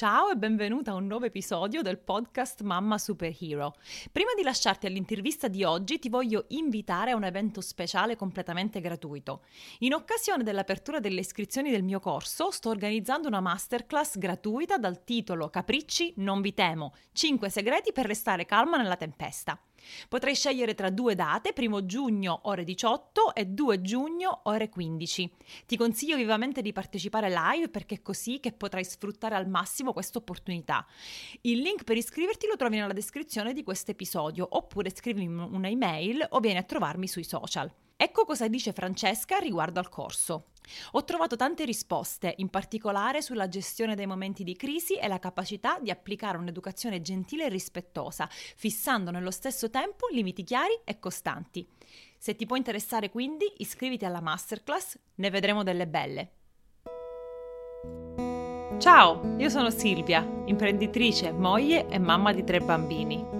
Ciao e benvenuta a un nuovo episodio del podcast Mamma Superhero. Prima di lasciarti all'intervista di oggi ti voglio invitare a un evento speciale completamente gratuito. In occasione dell'apertura delle iscrizioni del mio corso sto organizzando una masterclass gratuita dal titolo Capricci non vi temo, 5 segreti per restare calma nella tempesta. Potrai scegliere tra due date, 1 giugno ore 18 e 2 giugno ore 15. Ti consiglio vivamente di partecipare live perché è così che potrai sfruttare al massimo questa opportunità. Il link per iscriverti lo trovi nella descrizione di questo episodio oppure scrivimi un'email o vieni a trovarmi sui social. Ecco cosa dice Francesca riguardo al corso. Ho trovato tante risposte, in particolare sulla gestione dei momenti di crisi e la capacità di applicare un'educazione gentile e rispettosa, fissando nello stesso tempo limiti chiari e costanti. Se ti può interessare quindi, iscriviti alla masterclass, ne vedremo delle belle. Ciao, io sono Silvia, imprenditrice, moglie e mamma di tre bambini.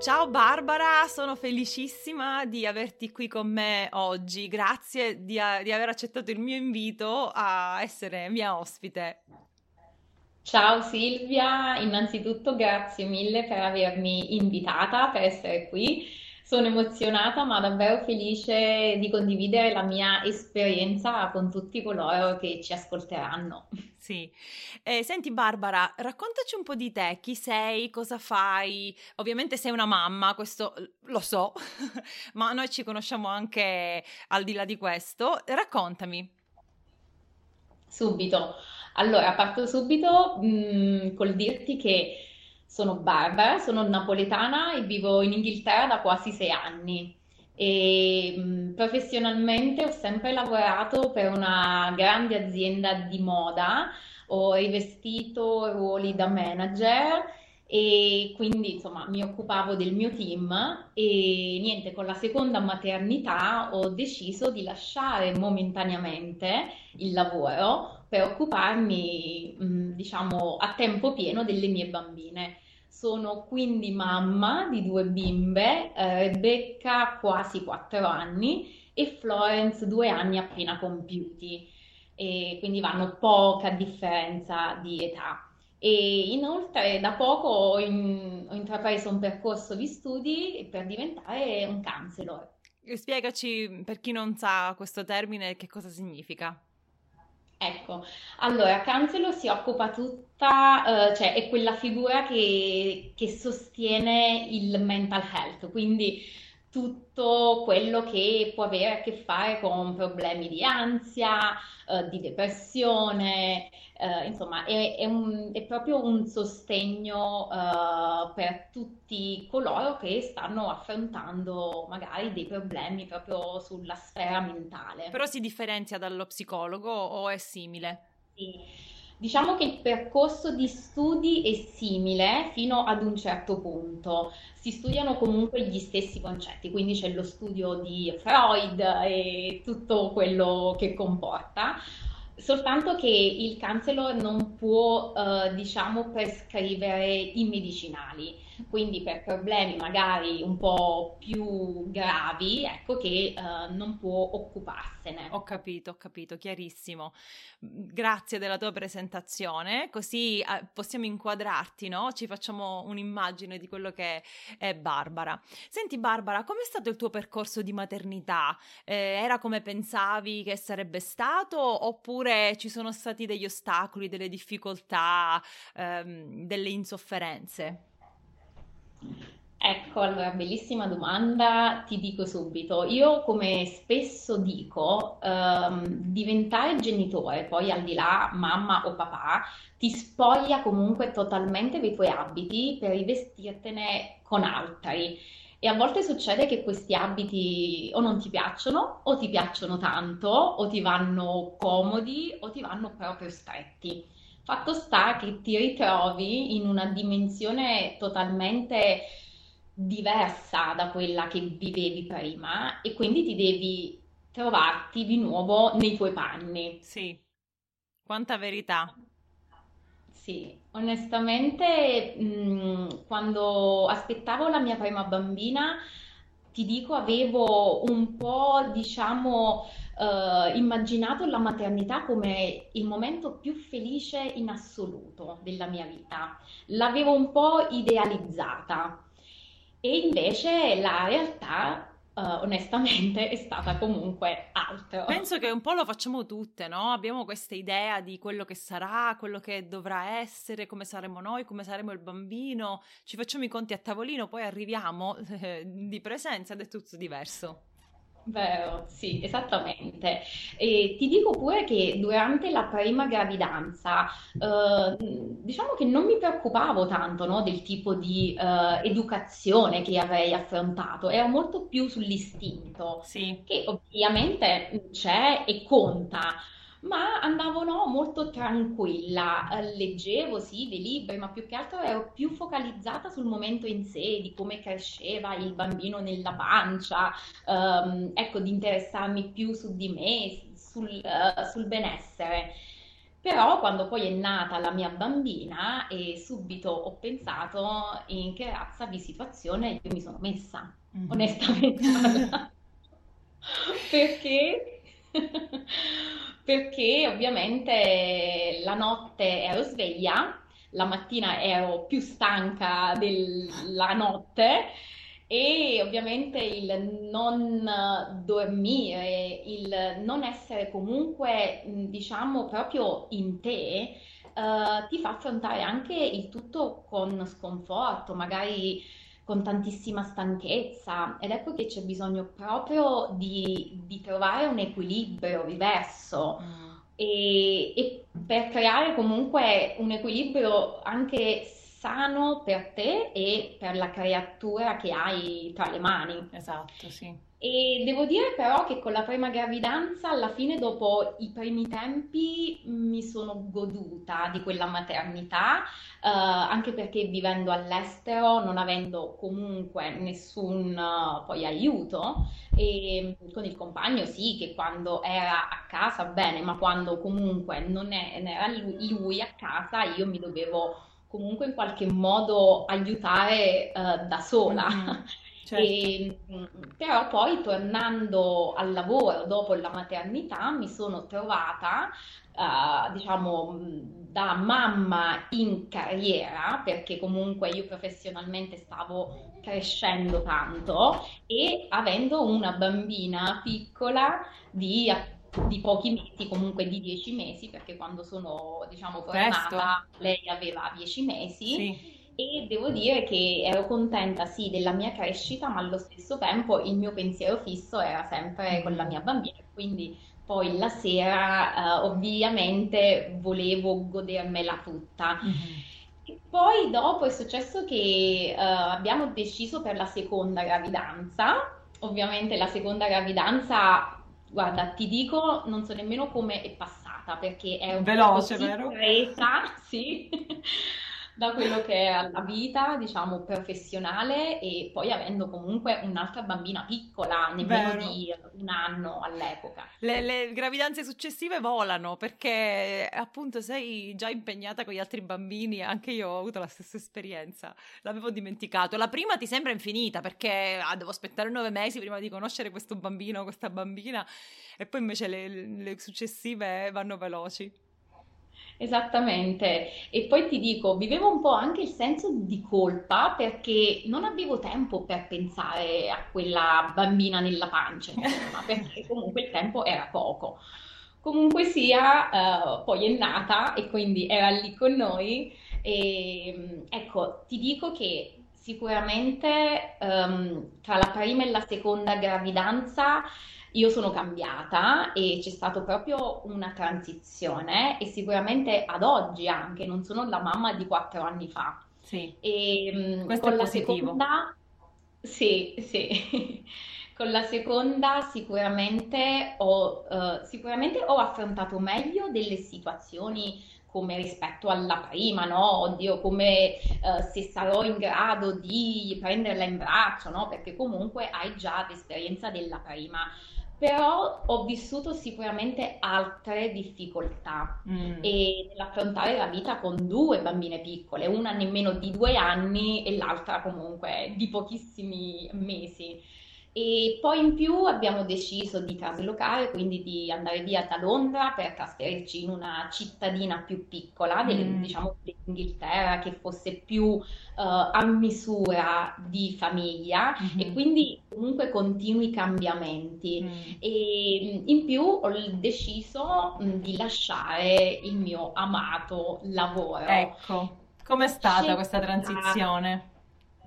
Ciao Barbara, sono felicissima di averti qui con me oggi. Grazie di, di, aver accettato il mio invito a essere mia ospite. Ciao Silvia, innanzitutto grazie mille per avermi invitata, per essere qui. Sono emozionata ma davvero felice di condividere la mia esperienza con tutti coloro che ci ascolteranno. Sì. Eh, senti Barbara, raccontaci un po' di te, chi sei, cosa fai. Ovviamente sei una mamma, questo lo so, ma noi ci conosciamo anche al di là di questo. Raccontami. Subito. Allora, parto subito mh, mm, col dirti che sono Barbara, sono napoletana e vivo in Inghilterra da quasi sei anni. E, professionalmente ho sempre lavorato per una grande azienda di moda, ho rivestito ruoli da manager e quindi insomma mi occupavo del mio team e niente, con la seconda maternità ho deciso di lasciare momentaneamente il lavoro per occuparmi diciamo a tempo pieno delle mie bambine. Sono quindi mamma di due bimbe, eh, Rebecca quasi 4 anni e Florence due anni appena compiuti, e quindi vanno poca differenza di età. E inoltre da poco ho, in, ho intrapreso un percorso di studi per diventare un counselor. Spiegaci per chi non sa questo termine che cosa significa. Ecco, allora Cancelo si occupa tutta, eh, cioè è quella figura che, che sostiene il mental health, quindi tutto quello che può avere a che fare con problemi di ansia, eh, di depressione, eh, insomma è, è, un, è, proprio un sostegno eh, per tutti coloro che stanno affrontando magari dei problemi proprio sulla sfera mentale. Però si differenzia dallo psicologo o è simile? Sì. Diciamo che il percorso di studi è simile fino ad un certo punto. Si studiano comunque gli stessi concetti, quindi c'è lo studio di Freud e tutto quello che comporta, soltanto che il counselor non può, eh, diciamo, prescrivere i medicinali quindi per problemi magari un po' più gravi, ecco che uh, non può occuparsene. Ho capito, ho capito, chiarissimo. Grazie della tua presentazione, così uh, possiamo inquadrarti, no? Ci facciamo un'immagine di quello che è Barbara. Senti Barbara, com'è stato il tuo percorso di maternità? Eh, era come pensavi che sarebbe stato oppure ci sono stati degli ostacoli, delle difficoltà, ehm, delle insofferenze? Ecco, allora, bellissima domanda, ti dico subito. Io, come spesso dico, ehm, diventare genitore, poi al di là mamma o papà, ti spoglia comunque totalmente dei tuoi abiti per rivestirtene con altri. E a volte succede che questi abiti o non ti piacciono, o ti piacciono tanto, o ti vanno comodi, o ti vanno proprio stretti. Fatto sta che ti ritrovi in una dimensione totalmente diversa da quella che vivevi prima e quindi ti devi trovarti di nuovo nei tuoi panni. Sì, quanta verità. Sì, onestamente, mh, quando aspettavo la mia prima bambina, ti dico, avevo un po', diciamo, eh, immaginato la maternità come il momento più felice in assoluto della mia vita. L'avevo un po' idealizzata e invece la realtà Uh, onestamente è stata comunque altro. Penso che un po' lo facciamo tutte, no? Abbiamo questa idea di quello che sarà, quello che dovrà essere, come saremo noi, come saremo il bambino, ci facciamo i conti a tavolino, poi arriviamo eh, di presenza ed è tutto diverso. Vero, sì, esattamente. E ti dico pure che durante la prima gravidanza, eh, diciamo che non mi preoccupavo tanto, no, del tipo di eh, educazione che avrei affrontato, ero molto più sull'istinto, Sì. che ovviamente c'è e conta ma andavo no, molto tranquilla, eh, leggevo sì dei libri, ma più che altro ero più focalizzata sul momento in sé, di come cresceva il bambino nella pancia, ehm, ecco, di interessarmi più su di me, sul, eh, sul benessere. Però quando poi è nata la mia bambina e subito ho pensato in che razza di situazione io mi sono messa, Mhm. onestamente. Perché? Perché ovviamente la notte ero sveglia, la mattina ero più stanca della notte e ovviamente il non dormire, il non essere comunque, diciamo, proprio in te, eh, ti fa affrontare anche il tutto con sconforto, magari con tantissima stanchezza ed ecco che c'è bisogno proprio di, di trovare un equilibrio diverso Mm. e, e per creare comunque un equilibrio anche sano per te e per la creatura che hai tra le mani. Esatto, sì. E devo dire però che con la prima gravidanza, alla fine, dopo i primi tempi, mi sono goduta di quella maternità, eh, anche perché vivendo all'estero, non avendo comunque nessun eh, poi aiuto, e con il compagno sì, che quando era a casa bene, ma quando comunque non è- era lui, lui a casa, io mi dovevo comunque in qualche modo aiutare, eh, da sola. Mhm. Certo. E, però poi tornando al lavoro dopo la maternità mi sono trovata, eh, diciamo, da mamma in carriera, perché comunque io professionalmente stavo crescendo tanto e avendo una bambina piccola di, di pochi mesi, comunque di dieci mesi, perché quando sono, diciamo, Presto? tornata lei aveva dieci mesi. Sì. E devo dire che ero contenta, sì, della mia crescita, ma allo stesso tempo il mio pensiero fisso era sempre con la mia bambina. Quindi poi la sera, eh, ovviamente, volevo godermela tutta. Mhm. E poi dopo è successo che eh, abbiamo deciso per la seconda gravidanza. Ovviamente la seconda gravidanza, guarda, ti dico, non so nemmeno come è passata perché è un po' Veloce, così vero? presa, sì, da quello che è la vita, diciamo, professionale e poi avendo comunque un'altra bambina piccola, nemmeno Vero. di un anno all'epoca. Le, le gravidanze successive volano perché appunto sei già impegnata con gli altri bambini, anche io ho avuto la stessa esperienza, l'avevo dimenticato. La prima ti sembra infinita perché ah, devo aspettare nove mesi prima di conoscere questo bambino o questa bambina e poi invece le, le successive vanno veloci. Esattamente, e poi ti dico, vivevo un po' anche il senso di colpa perché non avevo tempo per pensare a quella bambina nella pancia, insomma, perché comunque il tempo era poco. Comunque sia, eh, poi è nata e quindi era lì con noi e mh, ecco, ti dico che sicuramente ehm, tra la prima e la seconda gravidanza io sono cambiata e c'è stata proprio una transizione e sicuramente ad oggi anche non sono la mamma di quattro anni fa. Sì, E mh, questo è con la positivo. seconda, sì, sì, con la seconda sicuramente ho, eh, sicuramente ho affrontato meglio delle situazioni come rispetto alla prima, no? Oddio, come eh, se sarò in grado di prenderla in braccio, no? Perché comunque hai già l'esperienza della prima però ho vissuto sicuramente altre difficoltà mm. e nell'affrontare la vita con due bambine piccole, una nemmeno di due anni e l'altra comunque di pochissimi mesi. E poi in più abbiamo deciso di traslocare, quindi di andare via da Londra per trasferirci in una cittadina più piccola, mm. diciamo dell'Inghilterra, che fosse più uh, a misura di famiglia mm-hmm. e quindi comunque continui cambiamenti. Mm. E in più ho deciso mm, di lasciare il mio amato lavoro. Ecco, com'è stata Scelta... questa transizione?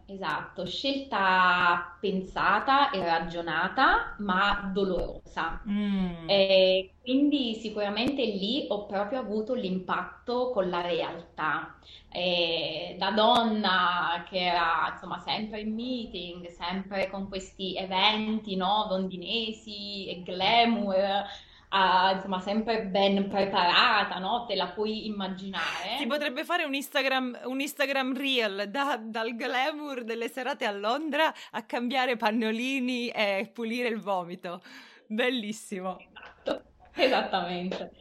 Esatto, scelta pensata e ragionata, ma dolorosa. Mm. E quindi sicuramente lì ho proprio avuto l'impatto con la realtà. E da donna che era insomma sempre in meeting, sempre con questi eventi no, londinesi e glamour uh, insomma, sempre ben preparata, no? Te la puoi immaginare. Si potrebbe fare un Instagram, un Instagram reel da, dal glamour delle serate a Londra a cambiare pannolini e pulire il vomito. Bellissimo. Esatto, esattamente.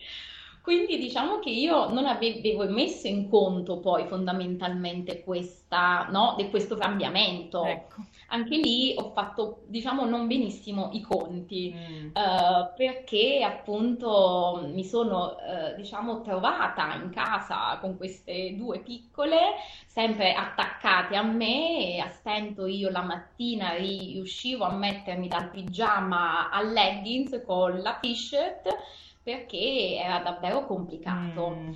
Quindi diciamo che io non avevo messo in conto poi fondamentalmente questa, no, di questo cambiamento. Ecco anche lì ho fatto, diciamo, non benissimo i conti, mm. uh, perché appunto mi sono, uh, diciamo, trovata in casa con queste due piccole, sempre attaccate a me, e a stento io la mattina riuscivo a mettermi dal pigiama al leggings con la t-shirt perché era davvero complicato. Mm.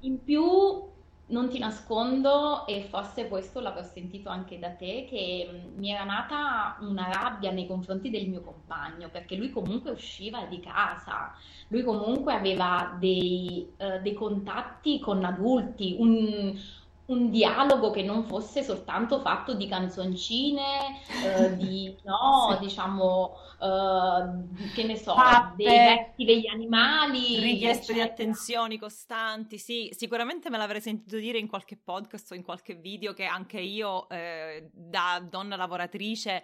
In più non ti nascondo, e forse questo l'avrò sentito anche da te, che mm, mi era nata una rabbia nei confronti del mio compagno, perché lui comunque usciva di casa, lui comunque aveva dei, uh, dei contatti con adulti, un, un dialogo che non fosse soltanto fatto di canzoncine, eh, di, no, sì. diciamo, eh, che ne so, Pappe, dei vecchi degli animali. Richieste di attenzioni costanti, sì, sicuramente me l'avrei sentito dire in qualche podcast o in qualche video che anche io, eh, da donna lavoratrice,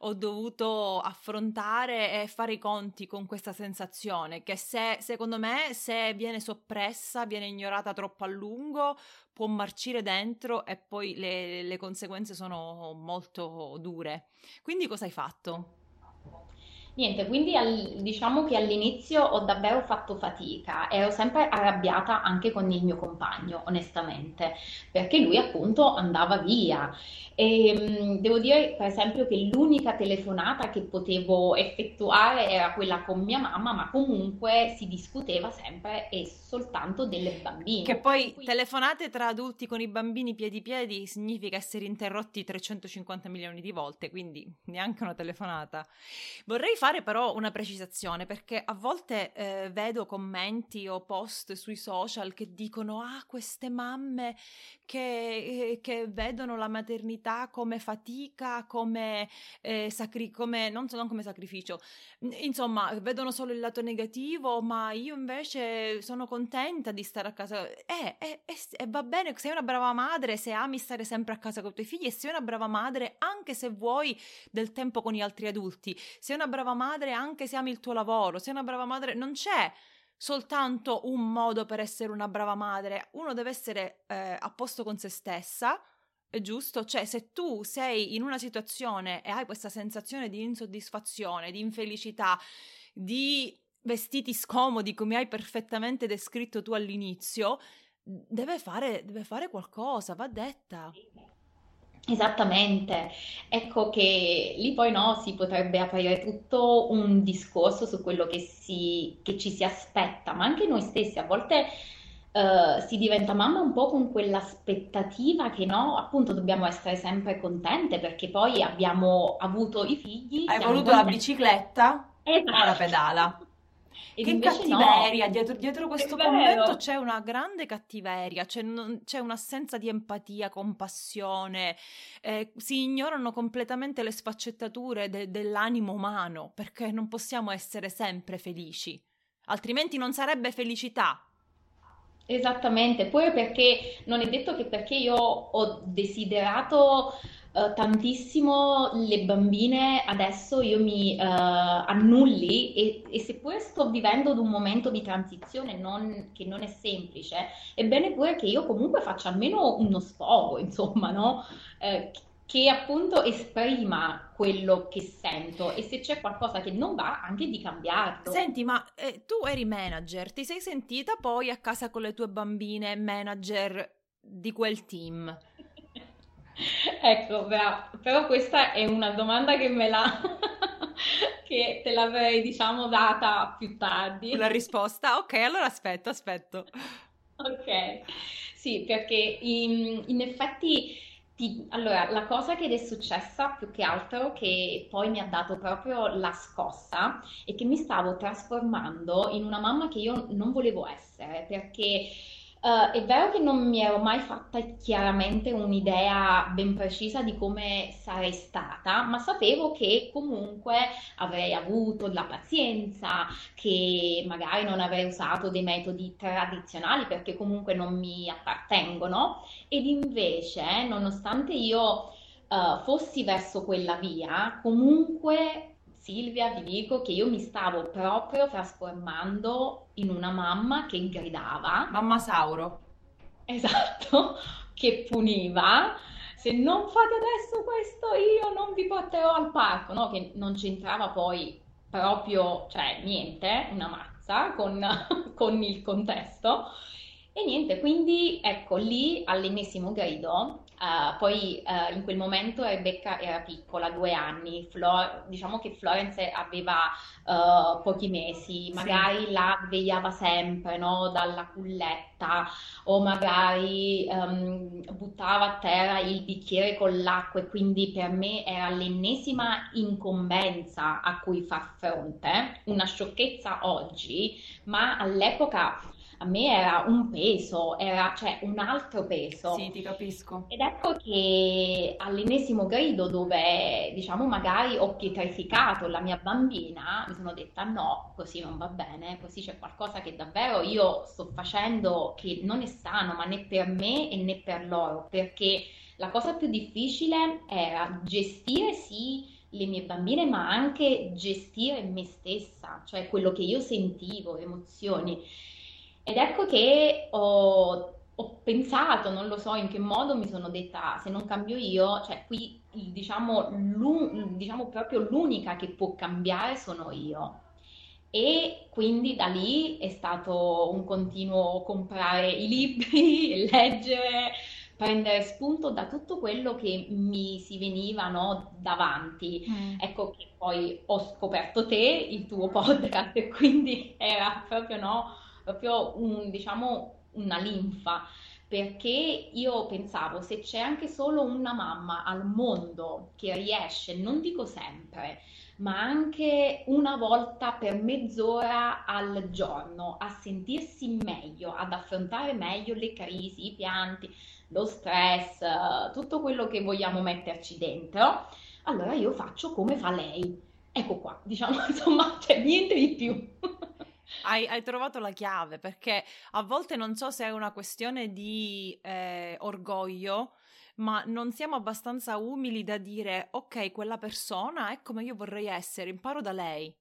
ho dovuto affrontare e fare i conti con questa sensazione che se, secondo me, se viene soppressa, viene ignorata troppo a lungo, può marcire dentro e poi le, le conseguenze sono molto dure. Quindi cosa hai fatto? Niente, quindi al- diciamo che all'inizio ho davvero fatto fatica, ero sempre arrabbiata anche con il mio compagno, onestamente, perché lui appunto andava via. E mh, devo dire, per esempio, che l'unica telefonata che potevo effettuare era quella con mia mamma, ma comunque si discuteva sempre e soltanto delle bambine. Che poi Quindi... telefonate tra adulti con i bambini piedi piedi significa essere interrotti 350 milioni di volte, quindi neanche una telefonata. Vorrei fare fare però una precisazione perché a volte eh, vedo commenti o post sui social che dicono ah queste mamme che, eh, che vedono la maternità come fatica, come, eh, sacri- come non, non come sacrificio, insomma vedono solo il lato negativo ma io invece sono contenta di stare a casa eh, eh, eh, va bene sei una brava madre se ami stare sempre a casa con i tuoi figli e sei una brava madre anche se vuoi del tempo con gli altri adulti. Sei una brava madre anche se ami il tuo lavoro, sei una brava madre, non c'è soltanto un modo per essere una brava madre, uno deve essere eh, a posto con se stessa, è giusto? Cioè, se tu sei in una situazione e hai questa sensazione di insoddisfazione, di infelicità, di vestiti scomodi come hai perfettamente descritto tu all'inizio, deve fare, deve fare qualcosa, va detta. Esattamente, ecco che lì poi no, si potrebbe aprire tutto un discorso su quello che, si, che ci si aspetta, ma anche noi stessi a volte uh, si diventa mamma un po' con quell'aspettativa che no, appunto dobbiamo essere sempre contente perché poi abbiamo avuto i figli. Hai voluto contenti. la bicicletta? Esatto. Ora pedala. E che cattiveria, no. dietro, dietro, questo commento c'è una grande cattiveria, c'è, non, c'è un'assenza di empatia, compassione, eh, si ignorano completamente le sfaccettature de, dell'animo umano, perché non possiamo essere sempre felici, altrimenti non sarebbe felicità. Esattamente, poi perché non è detto che perché io ho desiderato eh, tantissimo le bambine, adesso io mi eh, annulli e, e seppure sto vivendo ad un momento di transizione non- che non è semplice, è bene pure che io comunque faccia almeno uno sfogo, insomma, no? Eh, che appunto esprima quello che sento e se c'è qualcosa che non va, anche di cambiarlo. Senti, ma eh, tu eri manager, ti sei sentita poi a casa con le tue bambine manager di quel team? Ecco. Però questa è una domanda che me la... che te l'avrei, diciamo, data più tardi. La risposta? Ok, allora aspetto, aspetto. Ok, sì, perché in, in effetti, ti- allora, la cosa che è successa più che altro che poi mi ha dato proprio la scossa è che mi stavo trasformando in una mamma che io non volevo essere, perché eh, è vero che non mi ero mai fatta chiaramente un'idea ben precisa di come sarei stata, ma sapevo che comunque avrei avuto la pazienza, che magari non avrei usato dei metodi tradizionali perché comunque non mi appartengono. Ed invece, nonostante io eh, fossi verso quella via, comunque Silvia, vi dico che io mi stavo proprio trasformando in una mamma che gridava, Mamma Sauro. esatto, che puniva. Se non fate adesso questo, io non vi porterò al parco, no? Che non c'entrava poi proprio, cioè niente, una mazza con, con il contesto. E niente, quindi ecco lì all'ennesimo grido, eh, poi eh, in quel momento Rebecca era piccola, due anni, Flo- diciamo che Florence aveva eh, pochi mesi, Sì. magari la svegliava sempre, no, dalla culletta. O magari ehm, buttava a terra il bicchiere con l'acqua. E quindi per me era l'ennesima incombenza a cui far fronte, una sciocchezza oggi, ma all'epoca a me era un peso, era cioè un altro Sì, peso. ti capisco. Ed ecco che all'ennesimo grido dove, diciamo, magari ho pietrificato la mia bambina, mi sono detta no, così non va bene, così c'è qualcosa che davvero io sto facendo che non è sano, ma né per me e né per loro, perché la cosa più difficile era gestire sì le mie bambine, ma anche gestire me stessa, cioè quello che io sentivo, emozioni. Ed ecco che ho, ho pensato, non lo so in che modo, mi sono detta, se non cambio io, cioè qui diciamo, diciamo proprio l'unica che può cambiare sono io. E quindi da lì è stato un continuo comprare i libri, leggere, prendere spunto da tutto quello che mi si veniva, no, davanti. Mm. Ecco che poi ho scoperto te, il tuo podcast, e quindi era proprio, no, proprio un, diciamo, una linfa, perché io pensavo, se c'è anche solo una mamma al mondo che riesce, non dico sempre, ma anche una volta per mezz'ora al giorno a sentirsi meglio, ad affrontare meglio le crisi, i pianti, lo stress, tutto quello che vogliamo metterci dentro, allora io faccio come fa lei. Ecco qua, diciamo, insomma, c'è niente di più. Hai, hai trovato la chiave perché a volte non so se è una questione di eh, orgoglio, ma non siamo abbastanza umili da dire ok, quella persona è come io vorrei essere, imparo da lei.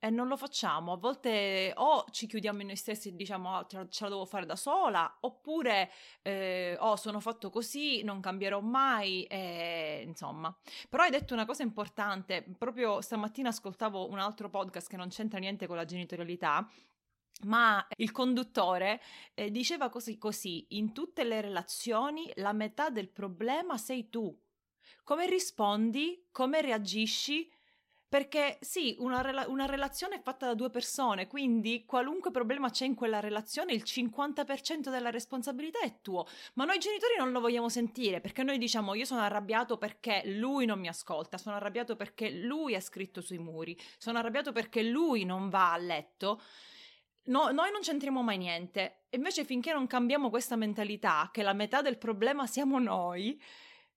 E non lo facciamo, a volte o ci chiudiamo in noi stessi e diciamo "Ah, ce la, ce la devo fare da sola, oppure eh, oh sono fatto così, non cambierò mai, e, insomma. Però hai detto una cosa importante, proprio stamattina ascoltavo un altro podcast che non c'entra niente con la genitorialità, ma il conduttore eh, diceva così, così, in tutte le relazioni la metà del problema sei tu. Come rispondi, come reagisci, perché sì, una, rela- una relazione è fatta da due persone, quindi qualunque problema c'è in quella relazione, il 50% della responsabilità è tuo. Ma noi genitori non lo vogliamo sentire perché noi diciamo io sono arrabbiato perché lui non mi ascolta, sono arrabbiato perché lui ha scritto sui muri, sono arrabbiato perché lui non va a letto. No- noi non c'entriamo mai niente. Invece finché non cambiamo questa mentalità, che la metà del problema siamo noi,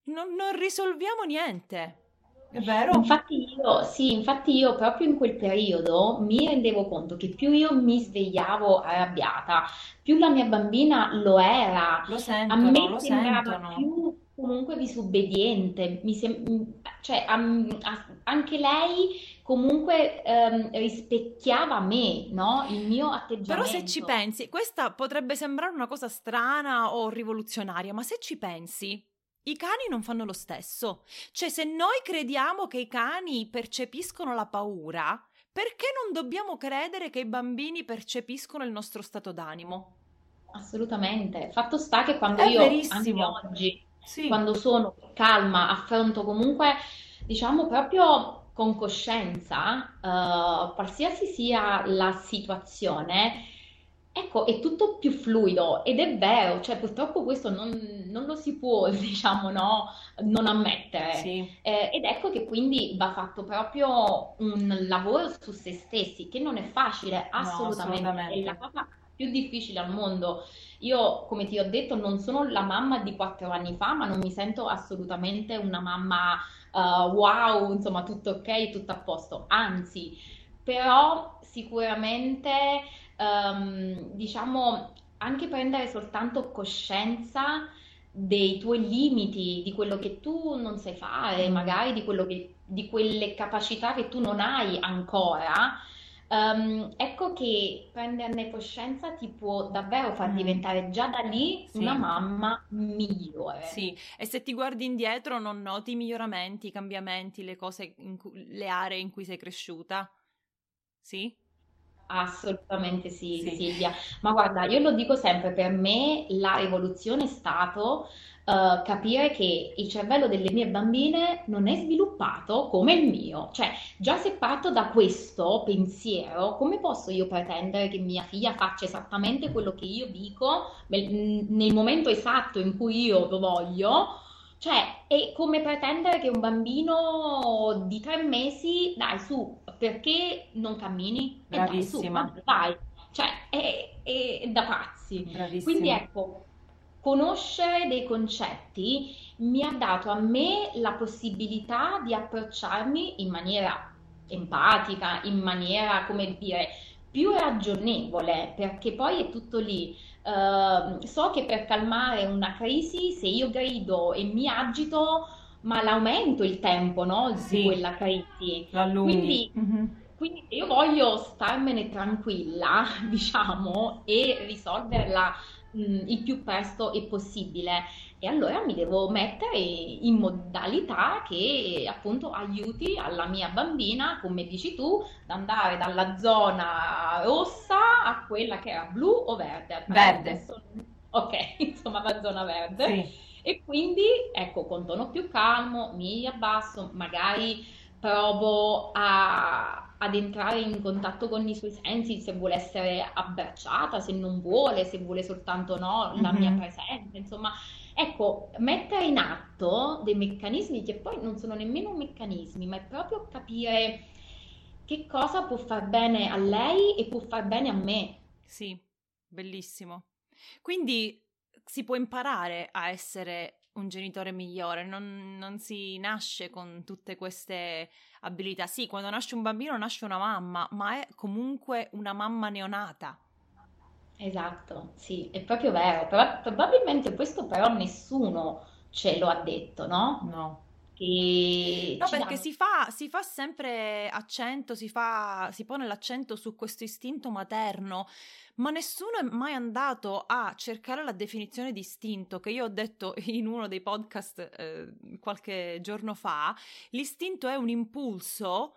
non non risolviamo niente. È vero? Infatti io, sì, infatti io proprio in quel periodo mi rendevo conto che più io mi svegliavo arrabbiata, più la mia bambina lo era. Lo A sentono, me lo sembrava sentono. più comunque disobbediente, mi sem- cioè am- a- anche lei comunque ehm, rispecchiava me, no? Il mio Però se ci atteggiamento. pensi, questa potrebbe sembrare una cosa strana o rivoluzionaria, ma se ci pensi, i cani non fanno lo stesso. Cioè, se noi crediamo che i cani percepiscono la paura, perché non dobbiamo credere che i bambini percepiscono il nostro stato d'animo? Assolutamente. Fatto sta che quando È io, anche verissimo. oggi, Sì. quando sono calma, affronto comunque, diciamo proprio con coscienza, eh, qualsiasi sia la situazione, ecco, è tutto più fluido ed è vero, cioè purtroppo questo non, non lo si può, diciamo, no, non ammettere. Sì, Eh, ed ecco che quindi va fatto proprio un lavoro su se stessi, che non è facile, no, assolutamente, è la assolutamente. cosa più difficile al mondo. Io, come ti ho detto, non sono la mamma di quattro anni fa, ma non mi sento assolutamente una mamma eh, wow, insomma, tutto ok, tutto a posto. Anzi, però sicuramente, ehm, diciamo, anche prendere soltanto coscienza dei tuoi limiti, di quello che tu non sai fare, Mm. magari di quello che, di quelle capacità che tu non hai ancora. Ehm, ecco che prenderne coscienza ti può davvero far Mm. diventare già da lì una Sì. mamma migliore. Sì, e se ti guardi indietro non noti i miglioramenti, i cambiamenti, le cose in cui- le aree in cui sei cresciuta? Sì? Assolutamente sì, Sì. Silvia. Ma guarda, io lo dico sempre, per me la rivoluzione è stato eh, capire che il cervello delle mie bambine non è sviluppato come il mio. Cioè, già se parto da questo pensiero, come posso io pretendere che mia figlia faccia esattamente quello che io dico nel nel momento esatto in cui io lo voglio? Cioè, è come pretendere che un bambino di tre mesi, dai, su, perché non cammini? E dai, su, Bravissima, vai. Cioè, è, è- da pazzi. Quindi bravissima. ecco, conoscere dei concetti mi ha dato a me la possibilità di approcciarmi in maniera empatica, in maniera, come dire, più ragionevole, perché poi è tutto lì. Ehm, so che per calmare una crisi, se io grido e mi agito, ma l'aumento il tempo, no, di Sì, quella crisi. Quindi, Mhm. quindi io voglio starmene tranquilla, diciamo, e risolverla, mh, il più presto è possibile. E allora mi devo mettere in modalità che appunto aiuti alla mia bambina, come dici tu, ad andare dalla zona rossa a quella che era blu o verde. Verde. adesso, ok, insomma, la zona verde. Sì, E quindi, ecco, con tono più calmo, mi abbasso, magari provo a- ad entrare in contatto con i suoi sensi, se vuole essere abbracciata, se non vuole, se vuole soltanto no, la mia Mhm. presenza, insomma, ecco, mettere in atto dei meccanismi che poi non sono nemmeno meccanismi, ma è proprio capire che cosa può far bene a lei e può far bene a me. Sì, bellissimo. Quindi si può imparare a essere un genitore migliore, non, non si nasce con tutte queste abilità. Sì, quando nasce un bambino nasce una mamma, ma è comunque una mamma neonata. Esatto, sì, è proprio vero. Però- probabilmente questo però nessuno ce lo ha detto, no? No. Che No, perché si fa, si fa sempre accento, si fa, si pone l'accento su questo istinto materno, ma nessuno è mai andato a cercare la definizione di istinto, che io ho detto in uno dei podcast eh, qualche giorno fa. L'istinto è un impulso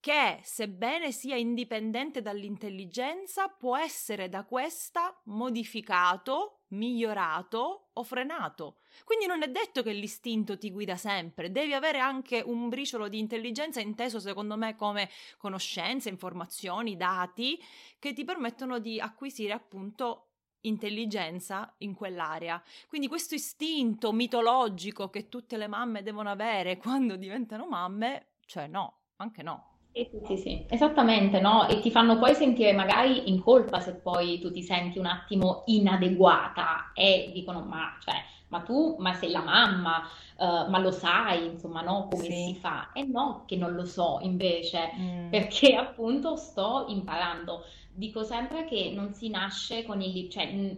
che, sebbene sia indipendente dall'intelligenza, può essere da questa modificato, migliorato o frenato. Quindi non è detto che l'istinto ti guida sempre, devi avere anche un briciolo di intelligenza, inteso secondo me come conoscenze, informazioni, dati, che ti permettono di acquisire appunto intelligenza in quell'area. Quindi questo istinto mitologico che tutte le mamme devono avere quando diventano mamme, cioè no, anche no. Sì, sì, sì, sì, esattamente, no? E ti fanno poi sentire magari in colpa se poi tu ti senti un attimo inadeguata e dicono, ma, cioè, ma tu, ma sei la mamma, eh, ma lo sai, insomma, no? Come Sì. si fa? E no, che non lo so invece, Mm, perché appunto sto imparando. Dico sempre che non si nasce con il, cioè,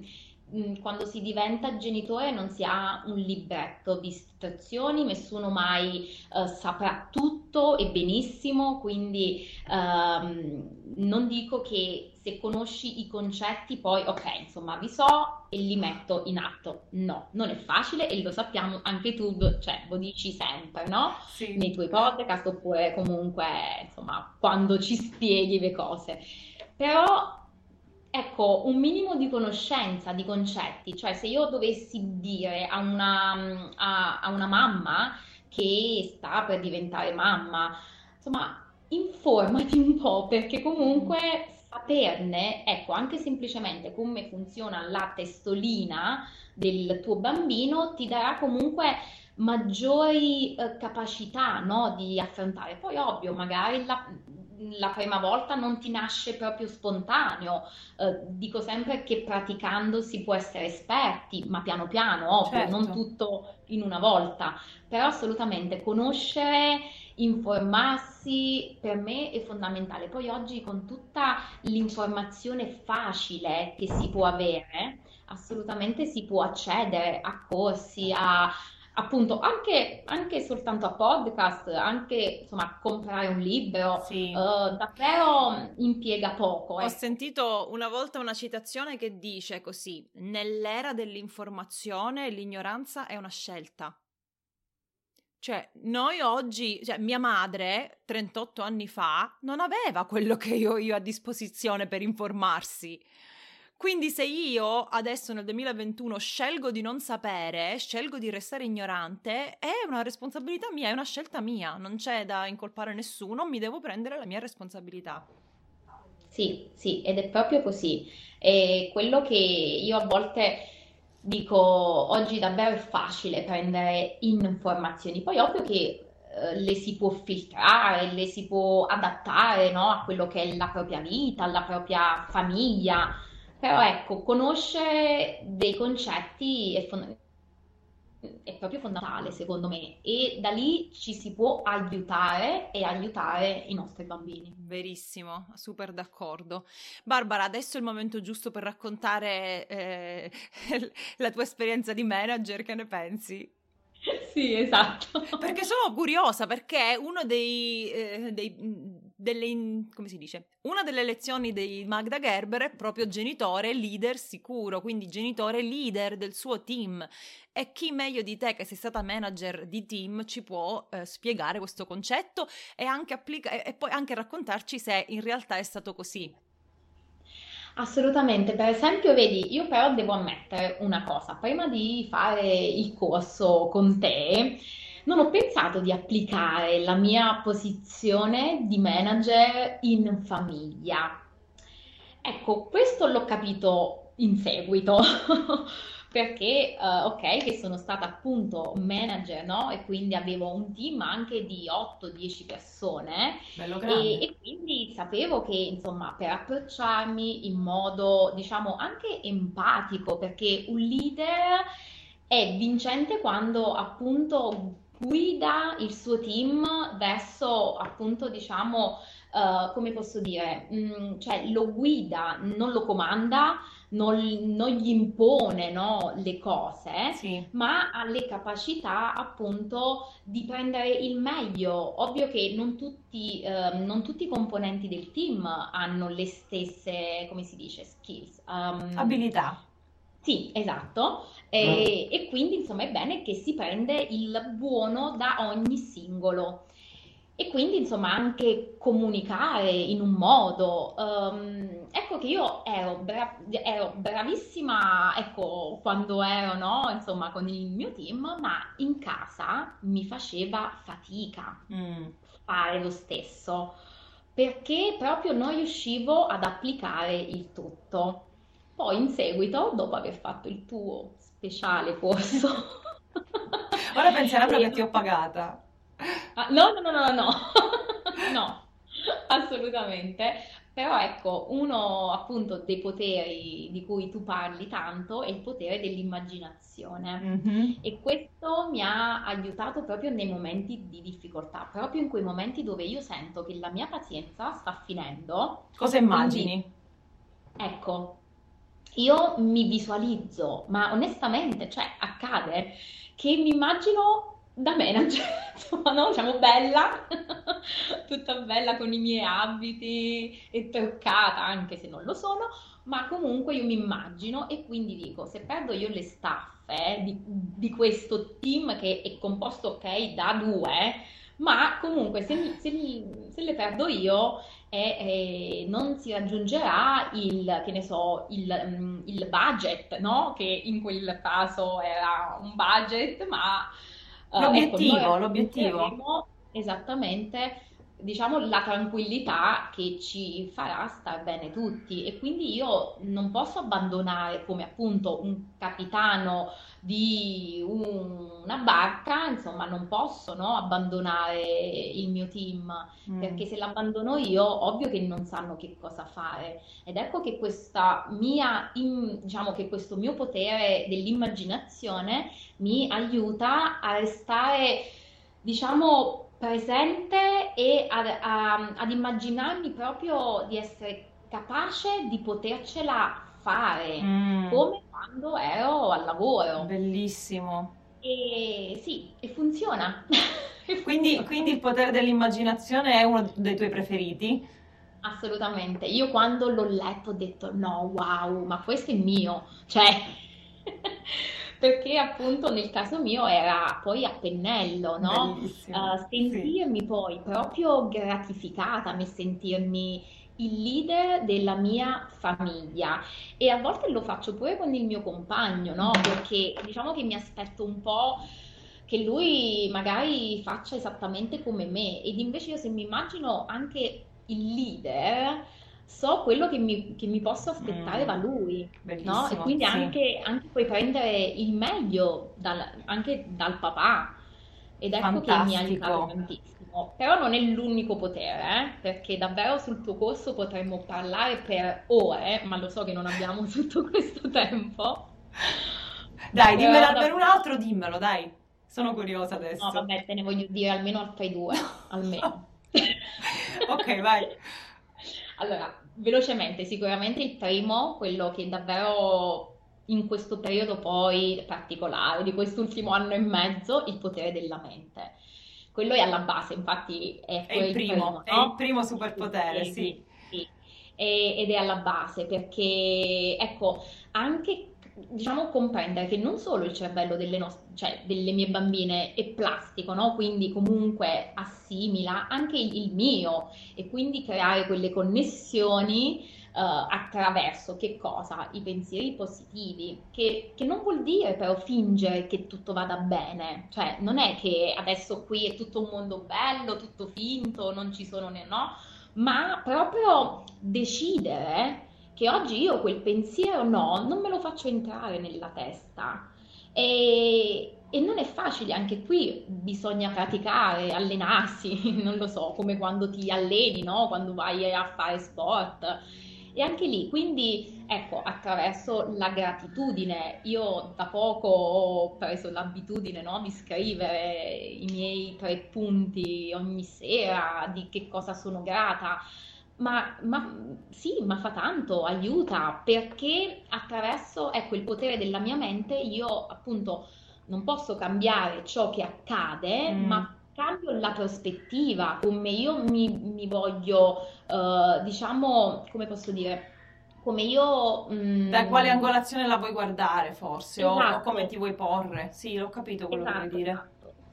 quando si diventa genitore non si ha un libretto di istruzioni, nessuno mai eh, saprà tutto e benissimo, quindi ehm, non dico che se conosci i concetti poi, ok, insomma, vi so e li metto in atto. No, non è facile e lo sappiamo anche tu, cioè, lo dici sempre, no? Sì. Nei tuoi podcast oppure comunque, insomma, quando ci spieghi le cose. Però, ecco, un minimo di conoscenza di concetti, cioè se io dovessi dire a una, a, a una mamma che sta per diventare mamma, insomma, informati un po', perché comunque saperne, ecco, anche semplicemente come funziona la testolina del tuo bambino ti darà comunque maggiori eh, capacità, no, di affrontare. Poi, ovvio, magari la, la prima volta non ti nasce proprio spontaneo. Eh, dico sempre che praticando si può essere esperti, ma piano piano, ovvio, non Certo. tutto in una volta. Però assolutamente conoscere, informarsi per me è fondamentale. Poi oggi con tutta l'informazione facile che si può avere, assolutamente si può accedere a corsi, a appunto anche, anche soltanto a podcast, anche insomma comprare un libro, Sì. eh, davvero impiega poco, Ho ecco. sentito una volta una citazione che dice così: Nell'era dell'informazione l'ignoranza è una scelta. Cioè, noi oggi, cioè mia madre 38 anni fa non aveva quello che io ho io a disposizione per informarsi. Quindi se io adesso nel 2021 scelgo di non sapere, scelgo di restare ignorante, è una responsabilità mia, è una scelta mia, non c'è da incolpare nessuno, mi devo prendere la mia responsabilità. Sì, sì, ed è proprio così. E quello che io a volte dico, oggi davvero è facile prendere informazioni, poi ovvio che eh, le si può filtrare, le si può adattare, no, a quello che è la propria vita, alla propria famiglia, però ecco, conoscere dei concetti è, fon- è proprio fondamentale secondo me e da lì ci si può aiutare e aiutare i nostri bambini. Verissimo, super d'accordo. Barbara, adesso è il momento giusto per raccontare eh, la tua esperienza di manager, che ne pensi? Sì, esatto. Perché sono curiosa, perché uno dei, eh, dei- delle, come si dice? Una delle lezioni di Magda Gerber è proprio genitore leader sicuro, quindi genitore leader del suo team. E chi meglio di te, che sei stata manager di team, ci può eh, spiegare questo concetto e anche applica- e poi anche raccontarci se in realtà è stato così. Assolutamente, per esempio, vedi, io però devo ammettere una cosa, prima di fare il corso con te, non ho pensato di applicare la mia posizione di manager in famiglia. Ecco, questo l'ho capito in seguito, perché, eh, ok, che sono stata appunto manager, no? E quindi avevo un team anche di 8-10 persone e, e quindi sapevo che, insomma, per approcciarmi in modo, diciamo, anche empatico, perché un leader è vincente quando appunto guida il suo team verso, appunto, diciamo, eh, come posso dire, mm, cioè lo guida, non lo comanda, non, non gli impone, no, le cose, Sì, ma ha le capacità, appunto di prendere il meglio. Ovvio che non tutti, ehm, non tutti i componenti del team hanno le stesse, come si dice, skills. Um, abilità. Sì, esatto. E, e quindi insomma è bene che si prende il buono da ogni singolo. E quindi insomma anche comunicare in un modo. ehm, ecco che io ero, bra- ero bravissima, ecco, quando ero, no, insomma, con il mio team, ma in casa mi faceva fatica Mm. fare lo stesso, perché proprio non riuscivo ad applicare il tutto. Poi in seguito, dopo aver fatto il tuo speciale corso, Ora penseranno che ti ho pagata. Ah, no, no, no, no, no, no, Assolutamente, però ecco, uno appunto dei poteri di cui tu parli tanto è il potere dell'immaginazione Mhm. e questo mi ha aiutato proprio nei momenti di difficoltà, proprio in quei momenti dove io sento che la mia pazienza sta finendo Cosa e quindi immagini? ecco, io mi visualizzo, ma onestamente, cioè accade che mi immagino da manager, insomma, no? Diciamo bella, tutta bella con i miei abiti e truccata, anche se non lo sono, ma comunque io mi immagino e quindi dico, se perdo io le staffe di, di questo team che è composto, ok, da due, ma comunque se, mi- se mi- se le perdo io e, e non si raggiungerà il, che ne so, il, mm, il budget, no? Che in quel caso era un budget, ma eh, ecco, L'obiettivo, l'obiettivo. raggiungeremo esattamente, diciamo, la tranquillità che ci farà star bene tutti. E quindi io non posso abbandonare come appunto un capitano di un- una barca, insomma, non posso, no, abbandonare il mio team, Mm. perché se l'abbandono io, ovvio che non sanno che cosa fare. Ed ecco che questa mia, im- diciamo che questo mio potere dell'immaginazione mi aiuta a restare, diciamo, presente e ad, a- ad immaginarmi proprio di essere capace di potercela fare, Mm. come quando ero al lavoro. Bellissimo. E sì, e funziona. E Quindi, funziona. quindi il potere dell'immaginazione è uno dei tuoi preferiti? Assolutamente. Io quando l'ho letto ho detto no, wow, ma questo è mio. Cioè, perché appunto nel caso mio era poi a pennello, no? Bellissimo. Eh, Sì. sentirmi poi proprio gratificata nel sentirmi il leader della mia famiglia e a volte lo faccio pure con il mio compagno, no? Perché diciamo che mi aspetto un po' che lui magari faccia esattamente come me ed invece io se mi immagino anche il leader, so quello che mi, che mi posso aspettare da Mm. lui, no? E quindi sì. anche, anche puoi prendere il meglio dal- anche dal papà. Ed ecco che mi ha aiutato Fantastico. tantissimo. Però non è l'unico potere, eh, perché davvero sul tuo corso potremmo parlare per ore, ma lo so che non abbiamo tutto questo tempo. Dai, dimmelo Però almeno un altro, dimmelo, dai. Sono curiosa No, adesso. vabbè, te ne voglio dire almeno altri due, almeno. Ok, vai. Allora, velocemente, sicuramente il primo, quello che davvero in questo periodo poi particolare, di quest'ultimo anno e mezzo, il potere della mente. Quello è alla base, infatti è È il primo, primo, è il no? primo superpotere, sì, sì. sì. E- ed è alla base perché, ecco, anche diciamo comprendere che non solo il cervello delle, nos- cioè, delle mie bambine è plastico, no? Quindi comunque assimila anche il mio e quindi creare quelle connessioni eh, attraverso che cosa? I pensieri positivi, che, che non vuol dire però fingere che tutto vada bene, cioè non è che adesso qui è tutto un mondo bello, tutto finto, non ci sono né no, ma proprio decidere che oggi io quel pensiero no, non me lo faccio entrare nella testa. E, e non è facile, anche qui bisogna praticare, allenarsi, non lo so, come quando ti alleni, no? Quando vai a fare sport. E anche lì, quindi ecco, attraverso la gratitudine, io da poco ho preso l'abitudine, no, di scrivere i miei tre punti ogni sera, di che cosa sono grata. Ma, ma sì, ma fa tanto, aiuta, perché attraverso, ecco, il potere della mia mente io appunto non posso cambiare ciò che accade, Mm. ma cambio la prospettiva, come io mi, mi voglio, eh, diciamo, come posso dire, come io... Da quale mm, angolazione la vuoi guardare, forse, o, o come ti esatto, vuoi porre? Sì, ho capito quello che vuoi Esatto, dire. esatto.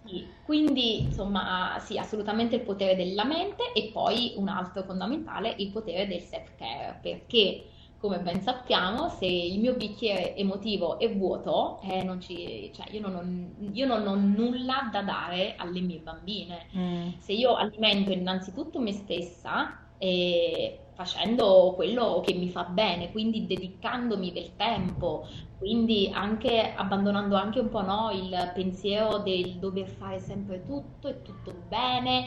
Sì. Quindi, insomma, sì, assolutamente il potere della mente e poi un altro fondamentale, il potere del self-care, perché, come ben sappiamo, se il mio bicchiere emotivo è vuoto, eh, non ci- cioè, io non ho, io non ho nulla da dare alle mie bambine. Mm. Se io alimento innanzitutto me stessa, eh, facendo quello che mi fa bene, quindi dedicandomi del tempo, quindi anche abbandonando anche un po' no, il pensiero del dover fare sempre tutto e tutto bene,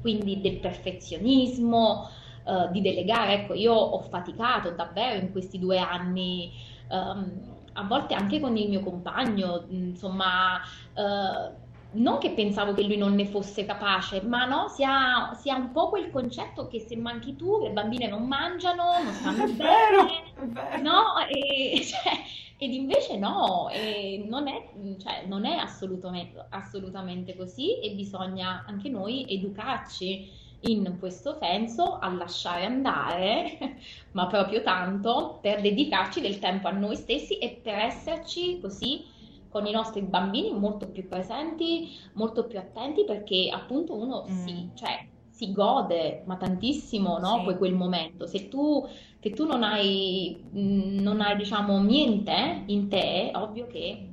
quindi del perfezionismo, uh, di delegare. Ecco, io ho faticato davvero in questi due anni. Um, a volte anche con il mio compagno, insomma, uh, non che pensavo che lui non ne fosse capace, ma no, si ha, si ha, un po' quel concetto che se manchi tu, le bambine non mangiano, non stanno bene, vero, vero. no? E, cioè, ed invece no, non è, cioè, non è assolutamente, assolutamente così e bisogna anche noi educarci in questo senso a lasciare andare, ma proprio tanto per dedicarci del tempo a noi stessi e per esserci così con i nostri bambini molto più presenti, molto più attenti perché appunto uno mm. si, cioè, si gode ma tantissimo no? Sì. Poi quel momento. Se tu, se tu non hai, mm, non hai diciamo niente in te, ovvio che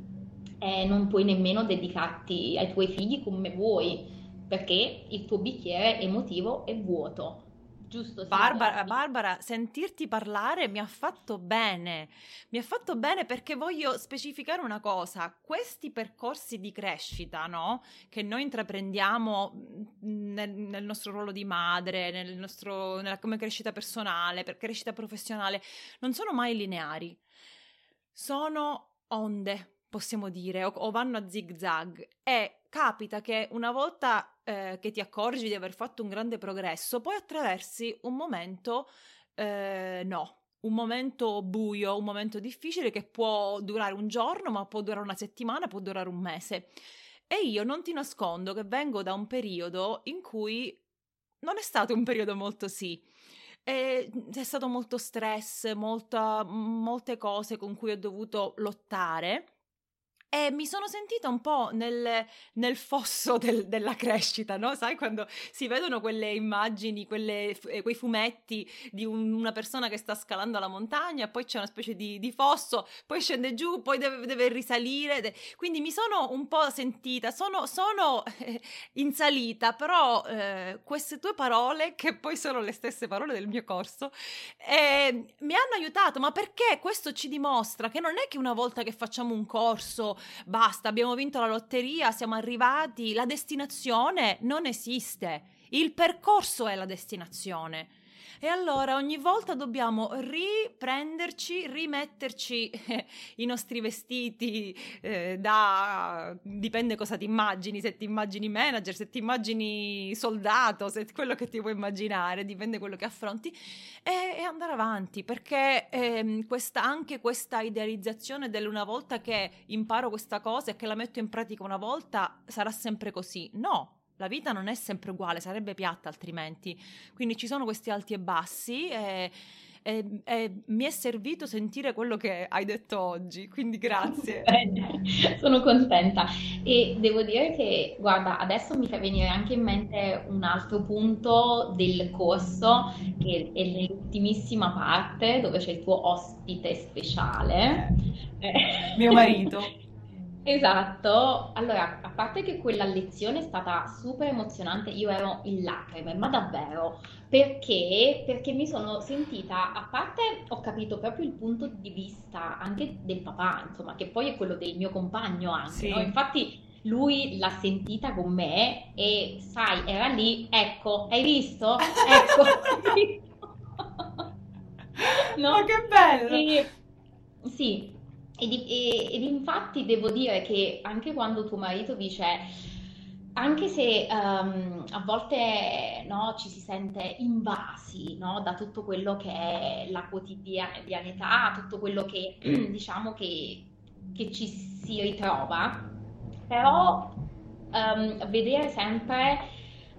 eh, non puoi nemmeno dedicarti ai tuoi figli come vuoi perché il tuo bicchiere emotivo è vuoto. Giusto, Barbara, Barbara, sentirti parlare mi ha fatto bene, mi ha fatto bene perché voglio specificare una cosa, questi percorsi di crescita, no? Che noi intraprendiamo mm, nel, nel nostro ruolo di madre, nel nostro, nella, come crescita personale, per crescita professionale, non sono mai lineari, sono onde, possiamo dire, o, o vanno a zig zag e capita che una volta eh, che ti accorgi di aver fatto un grande progresso, poi attraversi un momento eh, no, un momento buio, un momento difficile che può durare un giorno, ma può durare una settimana, può durare un mese. E io non ti nascondo che vengo da un periodo in cui non è stato un periodo molto sì. E è stato molto stress, molta, molte cose con cui ho dovuto lottare e mi sono sentita un po' nel, nel fosso del, della crescita, no? Sai quando si vedono quelle immagini, quelle, eh, quei fumetti di un, una persona che sta scalando la montagna, poi c'è una specie di, di fosso, poi scende giù, poi deve, deve risalire. Quindi mi sono un po' sentita, sono, sono eh, in salita, però eh, queste tue parole, che poi sono le stesse parole del mio corso, eh, mi hanno aiutato, ma perché questo ci dimostra che non è che una volta che facciamo un corso basta, abbiamo vinto la lotteria, siamo arrivati, la destinazione non esiste, il percorso è la destinazione. E allora ogni volta dobbiamo riprenderci, rimetterci i nostri vestiti eh, da... dipende cosa ti immagini, se ti immagini manager, se ti immagini soldato, se quello che ti puoi immaginare, dipende quello che affronti, e, e andare avanti, perché eh, questa, anche questa idealizzazione dell'una volta che imparo questa cosa e che la metto in pratica una volta sarà sempre così. No, la vita non è sempre uguale, sarebbe piatta altrimenti. Quindi ci sono questi alti e bassi e, e, e mi è servito sentire quello che hai detto oggi, quindi grazie. Bene, sono contenta e devo dire che, guarda, adesso mi fa venire anche in mente un altro punto del corso che è nell'ultimissima parte dove c'è il tuo ospite speciale. Mio marito. Esatto, allora a parte che quella lezione è stata super emozionante, io ero in lacrime, ma davvero, perché? Perché mi sono sentita, a parte ho capito proprio il punto di vista anche del papà, insomma, che poi è quello del mio compagno anche, sì. no? Infatti lui l'ha sentita con me e sai, era lì, ecco, hai visto? Ecco, no? Ma che bello! E, sì, ed, ed, infatti devo dire che anche quando tuo marito dice, anche se um, a volte no, ci si sente invasi no, da tutto quello che è la quotidianità, tutto quello che diciamo che, che ci si ritrova, però um, vedere sempre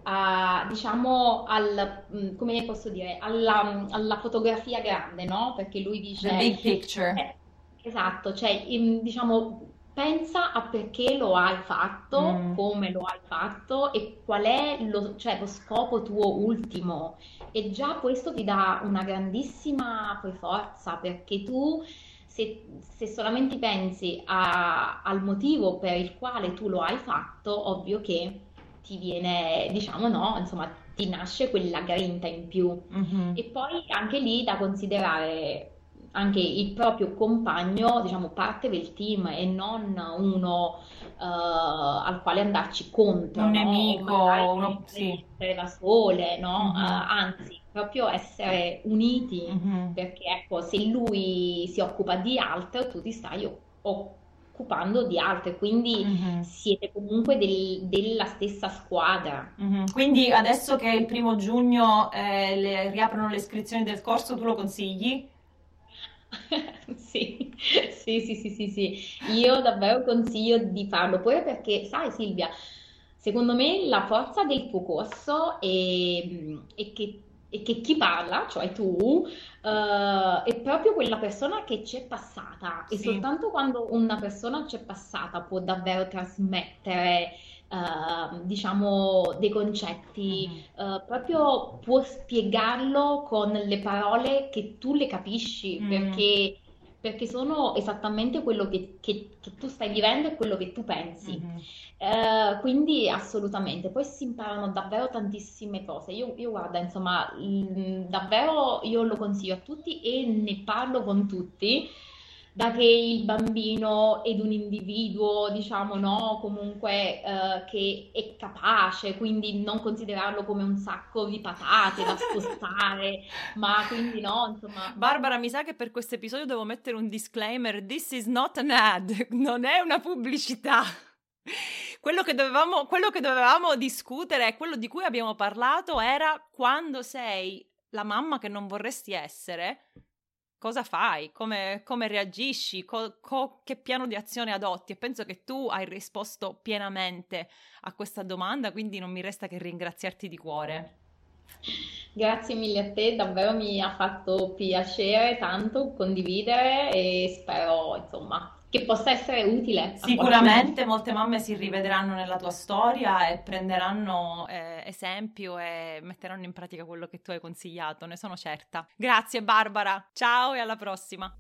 a, diciamo, al, mm, come posso dire, alla, alla, fotografia grande, no? Perché lui dice... The big picture. Eh, Esatto, cioè diciamo pensa a perché lo hai fatto, mm. come lo hai fatto e qual è lo, cioè, lo, scopo tuo ultimo. E già questo ti dà una grandissima poi forza perché tu se, se solamente pensi a, al motivo per il quale tu lo hai fatto, ovvio che ti viene, diciamo no, insomma ti nasce quella grinta in più. Mhm. E poi anche lì da considerare anche il proprio compagno, diciamo, parte del team e non uno eh, al quale andarci contro, Un no? Nemico, uno... Sì. da sole, no? Eh, Mhm. anzi, proprio essere uniti, Mhm. perché ecco, se lui si occupa di altro, tu ti stai occupando di altro, quindi Mhm. siete comunque del- della stessa squadra. Mhm. Quindi adesso che il primo giugno eh, le- riaprono le iscrizioni del corso, tu lo consigli? Sì, sì, sì, sì, sì, sì. Io davvero consiglio di farlo, pure perché, sai Silvia, secondo me la forza del tuo corso è, è che, è che chi parla, cioè tu, eh, è proprio quella persona che c'è passata e Sì. soltanto quando una persona c'è passata può davvero trasmettere, eh, diciamo, dei concetti Mhm. eh, proprio può spiegarlo con le parole che tu le capisci, Mm. perché, perché sono esattamente quello che, che- che tu stai vivendo e quello che tu pensi. Eh, quindi assolutamente, poi si imparano davvero tantissime cose. Io, io guarda, insomma, mm, davvero io lo consiglio a tutti e ne parlo con tutti, da che il bambino ed un individuo, diciamo, no, comunque eh, che è capace, quindi non considerarlo come un sacco di patate da spostare, ma quindi no, insomma, Barbara, mi sa che per questo episodio devo mettere un disclaimer. This is not an ad, non è una pubblicità. Quello che dovevamo, quello che dovevamo discutere e quello di cui abbiamo parlato era quando sei la mamma che non vorresti essere, cosa fai? Come, come reagisci? Co- co- che piano di azione adotti? E penso che tu hai risposto pienamente a questa domanda, quindi non mi resta che ringraziarti di cuore. Grazie mille a te, davvero mi ha fatto piacere tanto condividere e spero, insomma, che possa essere utile. Sicuramente molte mamme si rivedranno nella tua storia e prenderanno eh, esempio e metteranno in pratica quello che tu hai consigliato, ne sono certa. Grazie Barbara, ciao e alla prossima.